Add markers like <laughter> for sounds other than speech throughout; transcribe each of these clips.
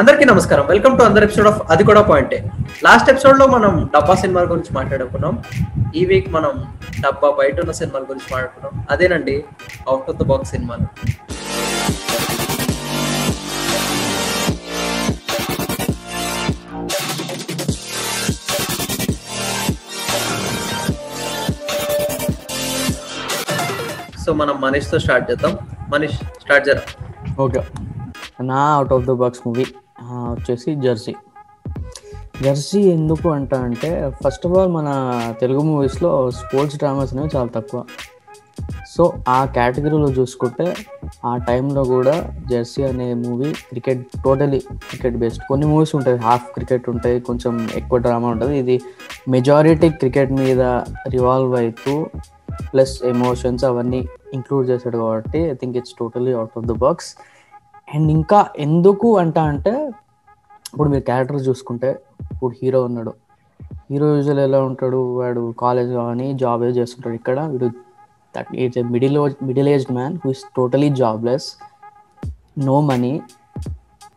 అందరికీ నమస్కారం. Welcome to another episode of అది కూడా పాయింటే. లాస్ట్ ఎపిసోడ్లో మనం డబ్బా సినిమాల గురించి మాట్లాడుకున్నాం. ఈ వీక్ మనం డబ్బా బయట ఉన్న సినిమాల గురించి మాట్లాడుకున్నాం. అదేనండి అవుట్ ఆఫ్ ద బాక్స్ సినిమాలు. సో మనం మనీష్తో స్టార్ట్ చేద్దాం. మనీష్ స్టార్ట్ చేద్దాం ఓకే నా out of the box movie వచ్చేసి జెర్సీ. జెర్సీ ఎందుకు అంట అంటే ఫస్ట్ ఆఫ్ ఆల్ మన తెలుగు మూవీస్లో స్పోర్ట్స్ డ్రామాస్ అనేవి చాలా తక్కువ. సో ఆ కేటగిరీలో చూసుకుంటే ఆ టైంలో కూడా జెర్సీ అనే movie cricket totally cricket based కొన్ని మూవీస్ ఉంటాయి హాఫ్ క్రికెట్ ఉంటాయి కొంచెం ఎక్కువ డ్రామా ఉంటుంది. ఇది మెజారిటీ క్రికెట్ మీద రివాల్వ్ అవుతూ ప్లస్ ఎమోషన్స్ అవన్నీ ఇంక్లూడ్ చేశాడు కాబట్టి I think it's totally out of the box and ఇంకా ఎందుకు అంట అంటే ఇప్పుడు మీరు క్యారెక్టర్ చూసుకుంటే ఇప్పుడు హీరో ఉన్నాడు. హీరో యూజువల్ ఎలా ఉంటాడు? వాడు కాలేజ్ కానీ జాబ్ ఏదో చేస్తుంటాడు ఇక్కడ. వీడు is middle middle aged man who is totally jobless no money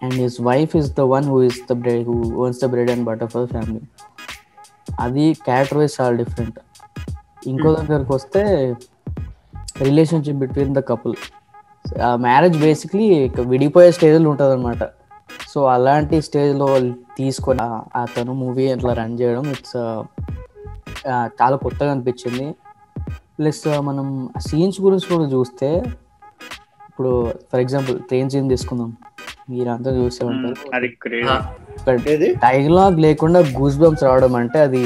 and his wife is the one who is the bread who owns the bread and butter for for family అది character wise చాలా different ఇంకో దగ్గరకు వస్తే relationship between the couple marriage basically విడిపోయే స్టేజ్లో ఉంటుంది అనమాట so అలాంటి స్టేజ్లో తీసుకొని ఆ- అతను మూవీ అట్లా రన్ చేయడం ఇట్స్ చాలా కొత్తగా అనిపించింది. ప్లస్ మనం సీన్స్ గురించి కూడా చూస్తే ఇప్పుడు ఫర్ ఎగ్జాంపుల్ ట్రైన్ సీన్ తీసుకుందాం. మీరంతా చూసే ఉంటారు డైలాగ్ లేకుండా గూస్ బంప్స్ రావడం అంటే అది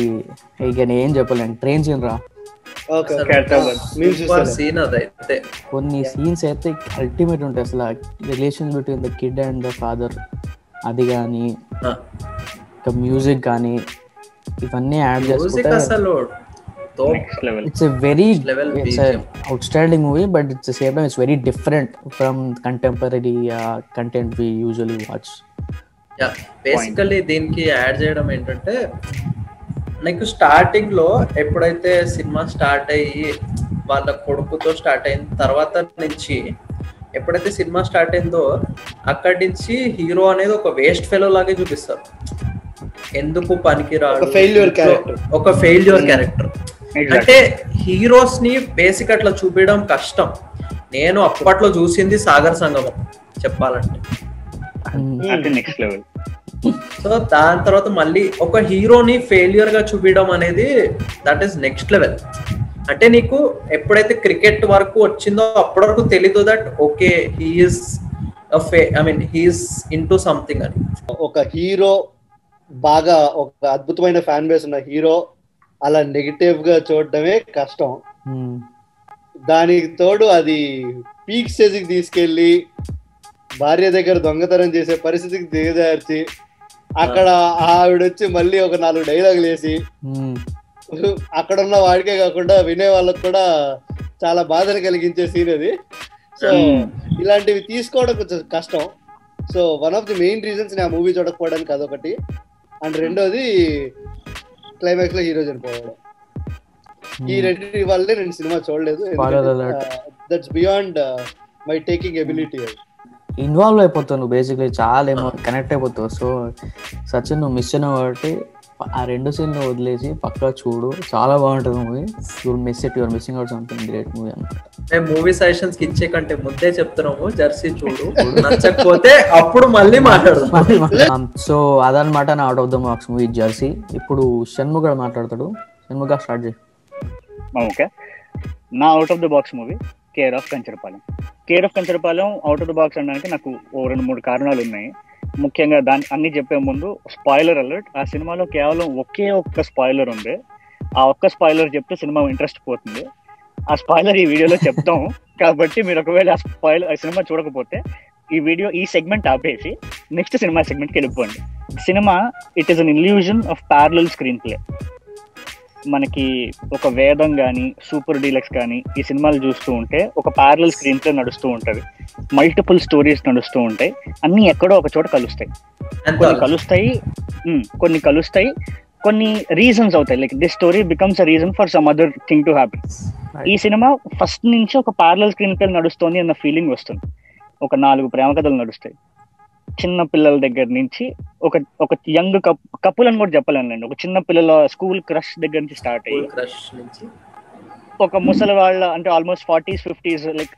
ఇక నేను ఏం చెప్పలేను. ట్రైన్ సీన్ రా. సీన్ అదైతే. కొన్ని సీన్స్ అయితే అల్టిమేట్ ఉంటాయి. అసలు relation between the kid and the father అది కానీ. ఇంకా మ్యూజిక్ కానీ ఇవన్నీ యాడ్ చేసుకుంటే అసలు it's very. Outstanding movie but it's same time it's very different from contemporary content we usually watch basically దీనికి యాడ్ చేయడం ఏంటంటే నీకు స్టార్టింగ్లో ఎప్పుడైతే సినిమా స్టార్ట్ అయ్యి వాళ్ళ కొడుకుతో స్టార్ట్ అయిన తర్వాత నుంచి ఎప్పుడైతే సినిమా స్టార్ట్ అయిందో అక్కడి నుంచి హీరో అనేది ఒక వేస్ట్ ఫెలో లాగే చూపిస్తారు. ఎందుకు పనికిరాడు? ఒక failure character. ఒక ఫెయిల్యూర్ క్యారెక్టర్ అంటే హీరోస్ని బేసిక్ అట్లా చూపించడం కష్టం. నేను అప్పట్లో చూసింది సాగర్ సంగమం చెప్పాలంటే. నెక్స్ట్ లెవెల్ సో దాని తర్వాత మళ్ళీ ఒక హీరోని ఫెయిల్యూర్గా చూపించడం అనేది దట్ ఈస్ నెక్స్ట్ లెవెల్ అంటే నీకు ఎప్పుడైతే క్రికెట్ వరకు వచ్చిందో అప్పటి వరకు తెలీదు that okay he's I mean he's in to something అని. ఒక హీరో బాగా ఒక అద్భుతమైన ఫ్యాన్ బేస్ ఉన్న హీరో అలా నెగిటివ్గా చూడడమే కష్టం. దానికి తోడు అది పీక్ స్టేజ్కి తీసుకెళ్ళి భార్య దగ్గర దొంగతనం చేసే పరిస్థితికి దిగజార్చి అక్కడ ఆవిడ వచ్చి మళ్ళీ ఒక నాలుగు డైలాగులు వేసి అక్కడ ఉన్న వాడికే కాకుండా వినే వాళ్ళకి కూడా చాలా బాధను కలిగించే సీన్ అది. సో ఇలాంటివి తీసుకోవడం కొంచెం కష్టం. So one of the main reasons నేను ఆ మూవీ చూడకపోవడానికి అదొకటి. అండ్ రెండోది క్లైమాక్స్లో హీరో చనిపోవడం. ఈ రెండింటి వల్లే నేను సినిమా చూడలేదు. That's beyond my taking ability involve అయిపోతావు నువ్వు బేసిక్లీ చాలా ఏమో కనెక్ట్ అయిపోతావు. సో సచిన్ నువ్వు మిస్ అయినావు కాబట్టి ఆ రెండు సీన్లు వదిలేసి పక్కా చూడు. చాలా బాగుంటుంది movie your miss it your missing out something great movie అనమాట మూవీ సజెషన్స్కి ఇచ్చే కంటే ముందే చెప్తున్నాము జెర్సీ చూడు. నచ్చకపోతే అప్పుడు మళ్ళీ మాట్లాడదాం. సో అదనమాట నా out of the box movie Jersey. ఇప్పుడు షణ్ముఖ మాట్లాడతాడు. షణ్ముఖ స్టార్ట్ చేయి. ఓకే. నా out of the box movie care of Kancharapalem. Care of Kancharapalem out of the box అనడానికి నాకు ఓ రెండు మూడు కారణాలు ఉన్నాయి. ముఖ్యంగా దాని అన్ని చెప్పే ముందు స్పాయిలర్ అలర్ట్ ఆ సినిమాలో కేవలం ఒకే ఒక్క స్పాయిలర్ ఉంది. ఆ ఒక్క స్పాయిలర్ చెప్తే సినిమా ఇంట్రెస్ట్ పోతుంది. ఆ స్పాయిలర్ ఈ వీడియోలో చెప్తాం. కాబట్టి మీరు ఒకవేళ ఆ స్పాయిలర్ ఆ సినిమా చూడకపోతే ఈ వీడియో ఈ సెగ్మెంట్ ఆపేసి నెక్స్ట్ సినిమా సెగ్మెంట్కి వెళ్ళిపోండి. Cinema it is an illusion of parallel screenplay మనకి ఒక వేదం కానీ సూపర్ డీలక్స్ కానీ ఈ సినిమాలు చూస్తూ ఉంటే ఒక ప్యారలల్ స్క్రీన్ ప్లే నడుస్తూ ఉంటది. మల్టిపుల్ స్టోరీస్ నడుస్తూ ఉంటాయి అన్ని ఎక్కడో ఒక చోట కలుస్తాయి. కొన్ని కలుస్తాయి కొన్ని కలుస్తాయి కొన్ని రీజన్స్ అవుతాయి. Like this story becomes a reason for some other thing to happy ఈ సినిమా ఫస్ట్ నుంచి ఒక ప్యారలల్ స్క్రీన్ ప్లే నడుస్తోంది అన్న ఫీలింగ్ వస్తుంది. ఒక నాలుగు ప్రేమ కథలు నడుస్తాయి. చిన్న పిల్లల దగ్గర నుంచి ఒక ఒక యంగ్ కపుల్ అని కూడా చెప్పలేనులేండి. ఒక చిన్న పిల్లల స్కూల్ క్రష్ దగ్గర నుంచి స్టార్ట్ అయ్యి క్రష్ నుంచి? ఒక ముసలి వాళ్ళ అంటే ఆల్మోస్ట్ ఫార్టీస్ ఫిఫ్టీస్ లైక్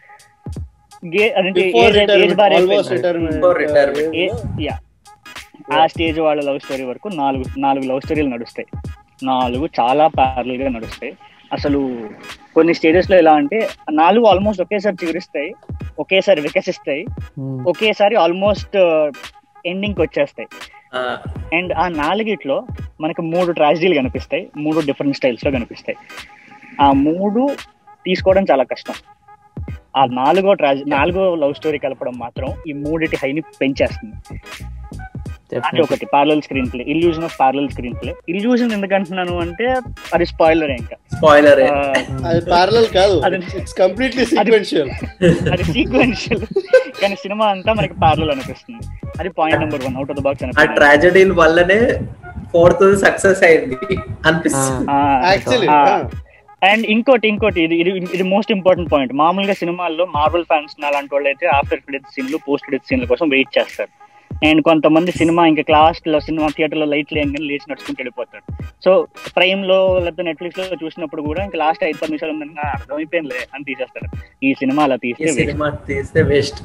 ఆ స్టేజ్ వాళ్ళ లవ్ స్టోరీ వరకు నాలుగు నాలుగు లవ్ స్టోరీలు నడుస్తాయి. నాలుగు చాలా ప్యారల్గా నడుస్తాయి. అసలు కొన్ని స్టేజెస్లో ఎలా అంటే నాలుగు ఆల్మోస్ట్ ఒకేసారి చిగురిస్తాయి. ఒకేసారి వికసిస్తాయి. Hmm. ఒకేసారి ఆల్మోస్ట్ ఎండింగ్ వచ్చేస్తాయి. ఆ, అండ్ ఆ నాలుగిట్లో మనకి మూడు ట్రాజడీలు కనిపిస్తాయి. మూడు డిఫరెంట్ స్టైల్స్లో కనిపిస్తాయి. ఆ మూడు తీసుకోవడం చాలా కష్టం. ఆ నాలుగో ట్రాజ నాలుగో లవ్ స్టోరీ కలపడం మాత్రం ఈ మూడిటి హైని పెంచేస్తుంది. అంటే Definitely. ఒకటి parallel screenplay illusion of parallel screenplay illusion ఎందుకంటున్నాను అంటే అది స్పాయిలర్ ఇంకా. స్పాయిలర్ అది ప్యారలల్ కాదు. అది- ఇట్స్ కంప్లీట్లీ సీక్వెన్షియల్ అది సీక్వెన్షియల్ కానీ సినిమా అంతా మనకి పార్లల్ అనిపిస్తుంది. అది point number one out of the box ఆ అనిపిస్తుంది ట్రాజడీల వల్లనే ఫోర్త్ సక్సెస్ అయింది అనిపిస్తుంది. అండ్ ఇంకోటి ఇంకోటి ఇది ఇది ఇది మోస్ట్ ఇంపార్టెంట్ పాయింట్ మామూలుగా సినిమాల్లో మార్వల్ ఫ్యాన్స్ అలాంటి వాళ్ళు అయితే ఆఫ్టర్ క్రెడిట్ సీన్లు పోస్ట్ క్రెడిట్ సీన్ల కోసం వెయిట్ చేస్తారు. అండ్ కొంతమంది సినిమా ఇంకా క్లాస్లో సినిమా థియేటర్లో లైట్లు వేయగానే లేచి నడుచుకుంటూ వెళ్ళిపోతారు. సో ప్రైమ్లో లేకపోతే నెట్ఫ్లిక్స్లో చూసినప్పుడు కూడా ఇంకా లాస్ట్ ఐదు పది నిమిషాలు ఉందని "ఆ, అర్థమైపోయిందిలే అని తీసేస్తారు. ఈ సినిమా అలా తీస్తే. సినిమా వేస్ట్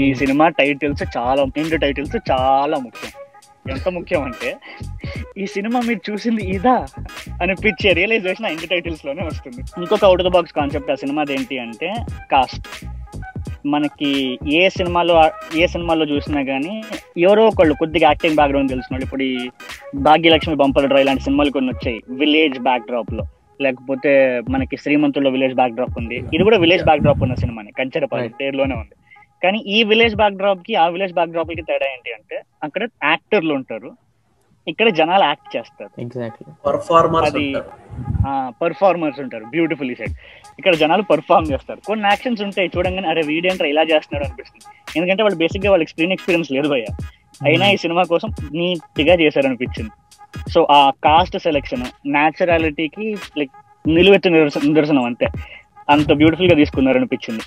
ఈ సినిమా టైటిల్స్ చాలా ఎండ్ టైటిల్స్ చాలా ముఖ్యం. ఎంత ముఖ్యం అంటే ఈ సినిమా మీరు చూసింది ఇదా అనిపించే రియలైజేషన్ ఎండ్ టైటిల్స్లోనే వస్తుంది. ఇంకొక అవుట్ ద బాక్స్ కాన్సెప్ట్ ఆ సినిమాది ఏంటి అంటే కాస్ట్ మనకి ఏ సినిమాలో ఏ సినిమాలో చూసినా గానీ ఎవరో ఒకళ్ళు కొద్దిగా యాక్టింగ్ బ్యాక్గ్రౌండ్ తెలిసిన వాళ్ళు ఇప్పుడు ఈ భాగ్యలక్ష్మి బంపర్ డ్రైవ్ ఇలాంటి సినిమాలు కొన్ని వచ్చాయి. విలేజ్ బ్యాక్ డ్రాప్లో. లేకపోతే మనకి శ్రీమంతుల్లో విలేజ్ బ్యాక్ డ్రాప్ ఉంది. ఇది కూడా విలేజ్ బ్యాక్ డ్రాప్ ఉన్న సినిమాని. కంచెరపాలెం Right. పేరులోనే ఉంది. కానీ ఈ విలేజ్ బ్యాక్ డ్రాప్కి ఆ విలేజ్ బ్యాక్ డ్రాప్కి తేడా ఏంటి అంటే అక్కడ యాక్టర్లు ఉంటారు. ఇక్కడ జనాలు యాక్ట్ చేస్తారు. ఎగ్జాక్ట్లీ పర్ఫార్మర్స్ అది- ఉంటారు. పర్ఫార్మర్స్ ఉంటారు. బ్యూటిఫుల్లీ సైడ్ ఇక్కడ జనాలు పర్ఫార్మ్ చేస్తారు. కొన్ని యాక్షన్స్ ఉంటాయి చూడంగానే అరే వీడేంట్రా ఇలా చేస్తున్నాడు అనిపిస్తుంది. ఎందుకంటే వాళ్ళు బేసిక్గా వాళ్ళకి స్క్రీన్ ఎక్స్పీరియన్స్ లేదు భయ్య. అయినా ఈ సినిమా కోసం నీట్గా చేశారనిపించింది. సో ఆ కాస్ట్ సెలెక్షన్ న్యాచురాలిటీకి లైక్ నిలువెత్తు నిదర్శ- నిదర్శనం అంతే. అంత బ్యూటిఫుల్గా తీసుకున్నారు అనిపించింది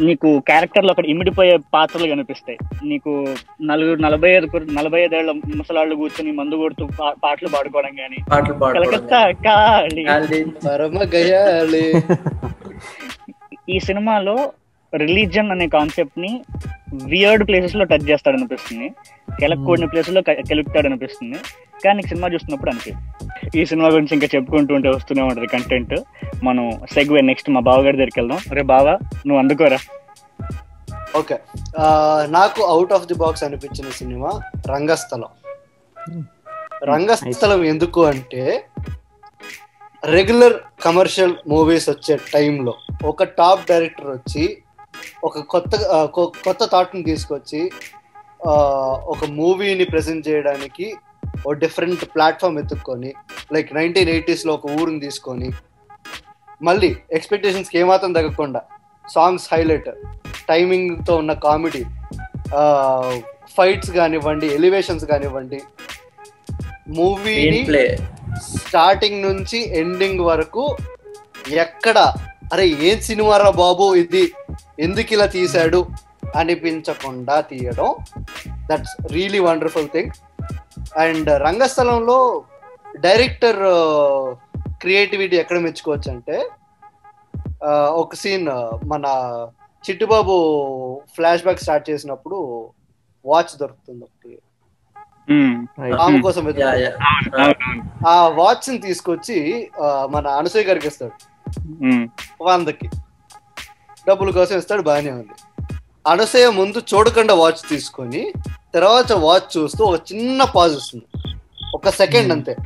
నీకు క్యారెక్టర్లు అక్కడ ఇమిడిపోయే పాత్రలు కనిపిస్తాయి. నీకు నలుగురు నలభై ఐదు నలభై ఐదేళ్ళ ముసలాళ్ళు కూర్చొని మందు కొడుతూ పాటలు పాడుకోవడం కానీ పాటలు కలకత్తా కాళీ ఈ సినిమాలో రిలీజన్ అనే కాన్సెప్ట్ని వియర్డ్ ప్లేసెస్లో టచ్ చేస్తాడు అనిపిస్తుంది కెలక్కూడిన ప్లేసెస్లో కెలుపుతాడు అనిపిస్తుంది కానీ నీకు సినిమా చూస్తున్నప్పుడు అనిపిస్తుంది ఈ సినిమా గురించి ఇంకా చెప్పుకుంటూ ఉంటే వస్తూనే ఉంటది కంటెంట్ మనం సెగ్వే నెక్స్ట్ మా బావగారి దగ్గరికి వెళ్దాం. రే బావా నువ్వు అందుకోరా. ఓకే. నాకు అవుట్ ఆఫ్ ది బాక్స్ అనిపించిన సినిమా రంగస్థలం. రంగస్థలం ఎందుకు అంటే రెగ్యులర్ కమర్షియల్ మూవీస్ వచ్చే టైంలో ఒక టాప్ డైరెక్టర్ వచ్చి ఒక కొత్త కొత్త థాట్ని తీసుకొచ్చి ఒక మూవీని ప్రజెంట్ చేయడానికి ఒక డిఫరెంట్ ప్లాట్ఫామ్ ఎత్తుక్కొని లైక్ నైన్టీన్ ఎయిటీస్లో ఒక ఊరిని తీసుకొని మళ్ళీ ఎక్స్పెక్టేషన్స్కి ఏమాత్రం తగ్గకుండా సాంగ్స్ హైలైట్ టైమింగ్తో ఉన్న కామెడీ ఫైట్స్ కానివ్వండి ఎలివేషన్స్ కానివ్వండి మూవీని స్టార్టింగ్ నుంచి ఎండింగ్ వరకు ఎక్కడ అరే ఏం సినిమారా బాబు ఇది? ఎందుకు ఇలా తీశాడు? అనిపించకుండా తీయడం. That's really wonderful thing and రంగస్థలంలో director creativity ఎక్కడ మెచ్చుకోవచ్చు అంటే ఆ, ఒక సీన్ మన చిట్టుబాబు ఫ్లాష్ బ్యాక్ స్టార్ట్ చేసినప్పుడు వాచ్ దొరుకుతుంది ఒకటి. ఆమె కోసం యా వెతుకుతాడు. యా ఆ వాచ్ని తీసుకొచ్చి మన అనసూయ గారికి ఇస్తాడు. వందకి. డబ్బుల కోసం ఇస్తాడు బాగానే ఉంది. అనసూయ ముందు చూడకుండా వాచ్ తీసుకొని తర్వాత వాచ్ చూస్తూ ఒక చిన్న పాజ్ వస్తుంది. ఒక సెకండ్. అంతే.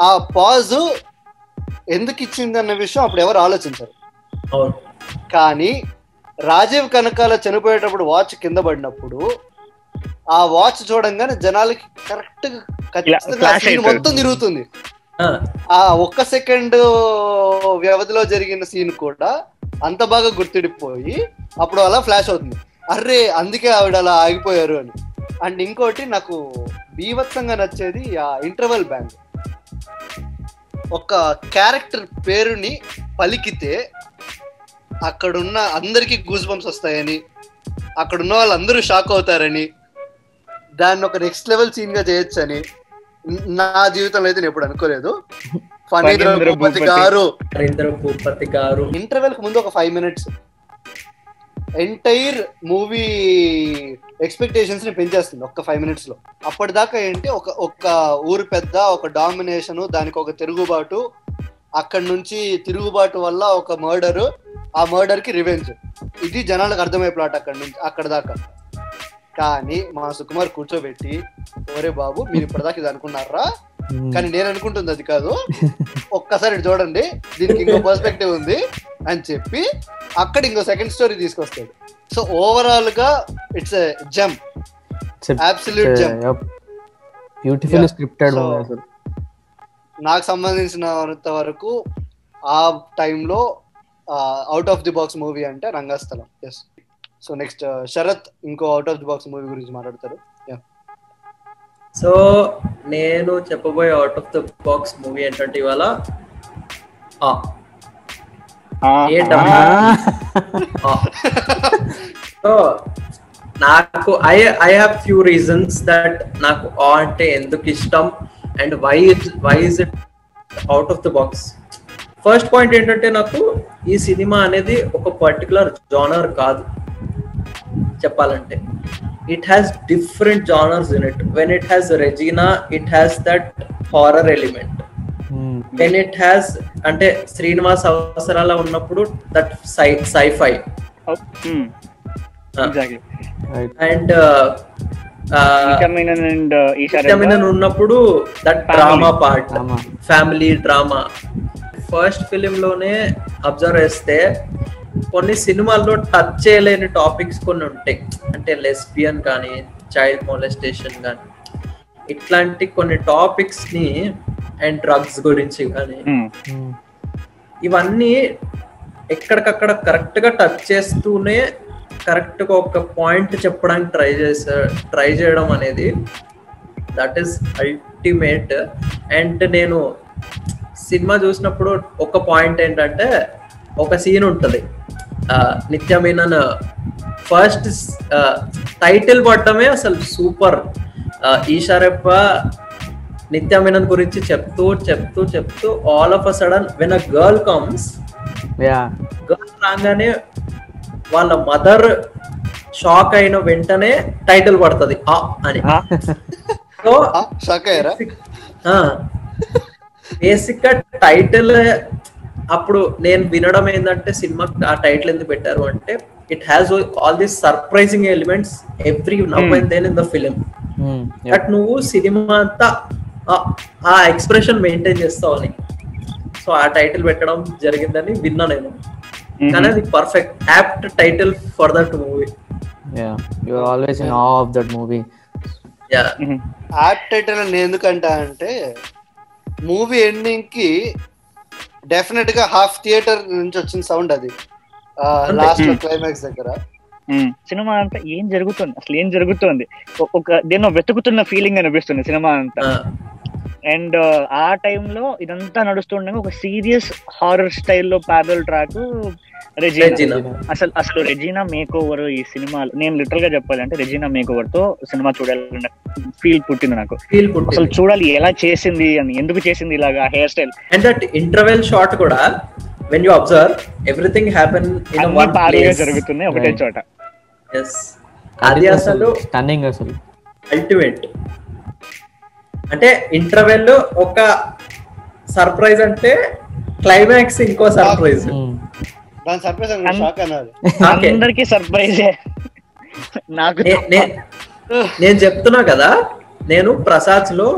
ఆ పాజ్ ఎందుకు ఇచ్చింది అన్న విషయం అప్పుడు ఎవరు ఆలోచించరు. కానీ రాజీవ్ కనకాల చనిపోయేటప్పుడు వాచ్ కింద పడినప్పుడు ఆ వాచ్ చూడంగానే జనాలకి కరెక్ట్. మొత్తం తిరుగుతుంది. ఆ, ఒక్క సెకండ్ వ్యవధిలో జరిగిన సీన్ కూడా అంత బాగా గుర్తిడిపోయి అప్పుడు అలా ఫ్లాష్ అవుతుంది. అర్రే అందుకే ఆవిడ అలా ఆగిపోయారు అని. అండ్ ఇంకోటి నాకు బీభత్సంగా నచ్చేది ఆ ఇంటర్వెల్ బ్యాండ్. ఒక క్యారెక్టర్ పేరుని పలికితే అక్కడున్న అందరికి గూజ్ బంప్స్ వస్తాయని అక్కడున్న వాళ్ళందరూ షాక్ అవుతారని దాన్ని ఒక నెక్స్ట్ లెవెల్ సీన్గా నా జీవితంలో అయితే నేను ఎప్పుడు అనుకోలేదు. <laughs> ఫణీంద్ర భూపతి. గారు. నరేంద్ర భూపతి గారు. ఇంటర్వెల్కు ముందు ఒక ఫైవ్ మినిట్స్ ఎంటైర్ మూవీ ఎక్స్పెక్టేషన్స్ని పెంచేస్తుంది ఒక్క ఫైవ్ మినిట్స్లో. అప్పటిదాకా ఏంటి ఒక ఒక ఊరు పెద్ద ఒక డామినేషన్ దానికి ఒక తిరుగుబాటు అక్కడ నుంచి తిరుగుబాటు వల్ల ఒక మర్డర్ ఆ మర్డర్కి రివెంజ్ ఇది జనాలకు అర్థమయ్యే ప్లాట్ అక్కడ నుంచి అక్కడ దాకా. కానీ మా సుకుమార్ కూర్చోబెట్టి ఓరే బాబు మీరు ఇప్పటిదాకా ఇది అనుకున్నారా. కానీ నేను అనుకుంటుంది అది కాదు. ఒక్కసారి చూడండి దీనికి ఇంకో పర్స్పెక్టివ్ ఉంది అని చెప్పి అక్కడ ఇంకో సెకండ్ స్టోరీ తీసుకొస్తాడు. సో ఓవరాల్గా it's gem absolute gem beautiful. Scripted నాకు సంబంధించినంత వరకు ఆ టైంలో out of the box movie అంటే Rangasthalam. Yes so next Sharath ఇంకో out of the box movie గురించి మాట్లాడతారు. సో నేను చెప్పబోయే out of the box movie ఏంటంటే ఇవాళ. సో నాకు I I have few reasons that నాకు ఆ అంటే ఎందుకు ఇష్టం and why why is it out of the box first point ఏంటంటే నాకు ఈ సినిమా అనేది ఒక పర్టికులర్ జానర్ కాదు. చెప్పాలంటే. It has different genres in it when it has Regina it has that horror element. When it has అంటే శ్రీనివాస్ అవసరాల ఉన్నప్పుడు that sci sci-fi. And vitamin ఉన్నప్పుడు that Family. Drama part Drama. Family drama first film లోనే observe చేస్తే కొన్ని సినిమాల్లో touch చేయలేని topics కొన్ని ఉంటాయి. అంటే లెస్బియన్ కానీ చైల్డ్ మొలెస్టేషన్ కానీ. ఇట్లాంటి కొన్ని టాపిక్స్ని అండ్ డ్రగ్స్ గురించి కానీ. ఇవన్నీ ఎక్కడికక్కడ కరెక్ట్గా టచ్ చేస్తూనే కరెక్ట్గా ఒక పాయింట్ చెప్పడానికి ట్రై చేసా ట్రై చేయడం అనేది దట్ ఈస్ అల్టిమేట్ అండ్ నేను సినిమా చూసినప్పుడు ఒక పాయింట్ ఏంటంటే ఒక సీన్ ఉంటుంది. నిత్య మీనన్ ఫస్ట్ టైటిల్ పడటమే అసలు సూపర్ ఈశారెప్ప నిత్య మీనన్ గురించి చెప్తూ చెప్తూ చెప్తూ all of a sudden when a girl comes yeah girl రాగానే వాళ్ళ మదర్ షాక్ అయిన వెంటనే టైటిల్ పడుతుంది. ఆ అని. సో షాక్ అయ్యారా? బేసిక్గా టైటిల్ అప్పుడు నేను వినడం ఏంటంటే సినిమా ఆ టైటిల్ ఎందుకు పెట్టారు అంటే it has all these surprising elements every now Hmm. And then in the film. But నువ్వు సినిమా అంతా ఆ- ఎక్స్ప్రెషన్ మెయింటైన్ చేస్తావు అని సో ఆ టైటిల్ పెట్టడం జరిగిందని విన్నా నేను ఉమ్, కానీ అది perfect apt title for that movie Yeah. You are always in awe of that movie. Yeah add title ఎందుకంటా అంటే మూవీ ఎండింగ్కి డెఫినెట్గా హాఫ్ థియేటర్ నుంచి వచ్చిన సౌండ్ అది. లాస్ట్. క్లైమాక్స్ దగ్గర. సినిమా అంతా ఏం జరుగుతుంది? అసలు ఏం జరుగుతుంది? ఒక దేన్నో వెతుకుతున్న ఫీలింగ్ అనిపిస్తుంది సినిమా అంతా. అండ్ ఆ టైంలో ఇదంతా నడుస్తుండగా ఒక సీరియస్ హారర్ స్టైల్లో ప్యారల్ ట్రాక్ రెజీనా. అసలు అసలు రెజీనా మేక్ ఓవర్ ఈ సినిమా నేను లిటరల్గా చెప్పాలంటే రెజీనా మేక్ ఓవర్తో సినిమా చూడాలన్న ఫీల్ పుట్టింది నాకు. అసలు చూడాలి ఎలా చేసింది అని ఎందుకు చేసింది ఇలాగా hairstyle and that interval shot కూడా when you observe everything happen in one place జరుగుతుంది ఒకటే. చోట. ఎస్ అది అసలు స్టన్నింగ్ అసలు. అల్టిమేట్ అంటే ఇంటర్వెల్ ఒక సర్ప్రైజ్ అంటే క్లైమాక్స్ ఇంకో సర్ప్రైజ్ అందరికి సర్ప్రైజ్ నాకు నేను చెప్తున్నా కదా నేను ప్రసాద్లో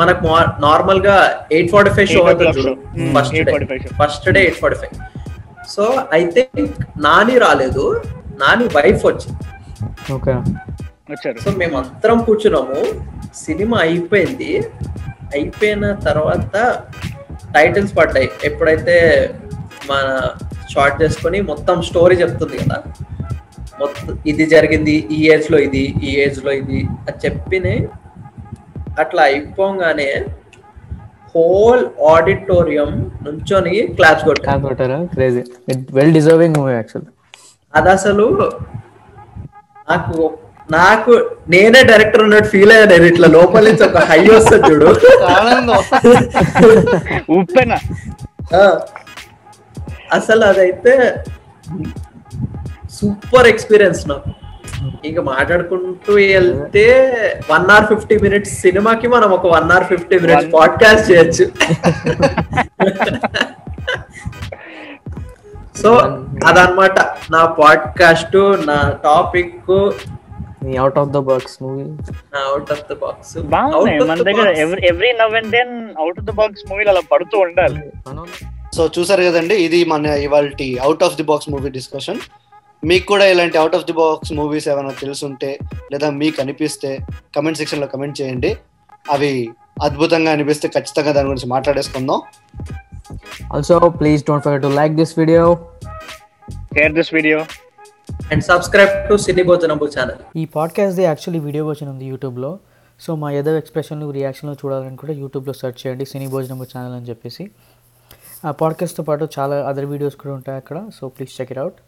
మనకు నార్మల్గా ఎయిట్ ఫార్టీ ఫైవ్ షో 8 అవుతుంది first day 8:45 show. First day eight forty five so I think Nani రాలేదు నాని వైఫ్ వచ్చింది. సో మేము అందరం కూర్చున్నాము. సినిమా అయిపోయింది. అయిపోయిన తర్వాత టైటిల్స్ పడ్డాయి. ఎప్పుడైతే మన షార్ట్ చేసుకొని మొత్తం స్టోరీ చెప్తుంది కదా. మొత్తం ఇది జరిగింది ఈ ఏజ్లో ఇది ఈ ఏజ్లో ఇది అని చెప్పినే అట్లా అయిపోగానే హోల్ ఆడిటోరియం నుంచొని క్లాప్స్ కొట్టారు. Crazy well deserving movie actual అది అసలు నాకు నాకు నేనే డైరెక్టర్ ఉన్నట్టు ఫీల్ అయ్యాను నేను ఇట్లా లోపల నుంచి ఒక హై వస్తుంది చూడు. ఉప్పెన. ఆ, అసలు అదైతే సూపర్ ఎక్స్పీరియన్స్ నాకు. ఇంకా మాట్లాడుకుంటూ వెళ్తే వన్ అవర్ ఫిఫ్టీ మినిట్స్ సినిమాకి మనం ఒక one hour fifty minutes podcast చేయొచ్చు. <laughs> సో అదనమాట నా పాడ్కాస్ట్ నా టాపిక్ నీ out of the box movie నా అవుట్ ఆఫ్ ద బాక్స్ బాగున్నాయి. మన దగ్గర every every now and then out of the box మూవీలు అలా పడుతూ ఉండాలి. సో చూసారు కదండి ఇది మన ఇవాళ out of the box movie discussion మీకు కూడా ఇలాంటి out of the box movies ఏమైనా తెలుసుంటే లేదా మీకు అనిపిస్తే కమెంట్ సెక్షన్లో కమెంట్ చేయండి. అవి అద్భుతంగా అనిపిస్తే ఖచ్చితంగా దాని గురించి మాట్లాడేసుకుందాం. Also please don't forget to like this video share this video and subscribe to Cine Bhojanambu channel ఈ పాడ్కాస్ట్ది యాక్చువల్లీ వీడియో వర్షన్ ఉంది యూట్యూబ్లో సో మా ఏదో ఎక్స్ప్రెషన్లు రియాక్షన్లు చూడాలని కూడా యూట్యూబ్లో సెర్చ్ చేయండి సినీ భోజనంబు ఛానల్ అని చెప్పేసి. ఆ పాడ్కాస్ట్తో పాటు చాలా అదర్ వీడియోస్ కూడా ఉంటాయి అక్కడ. So please check it out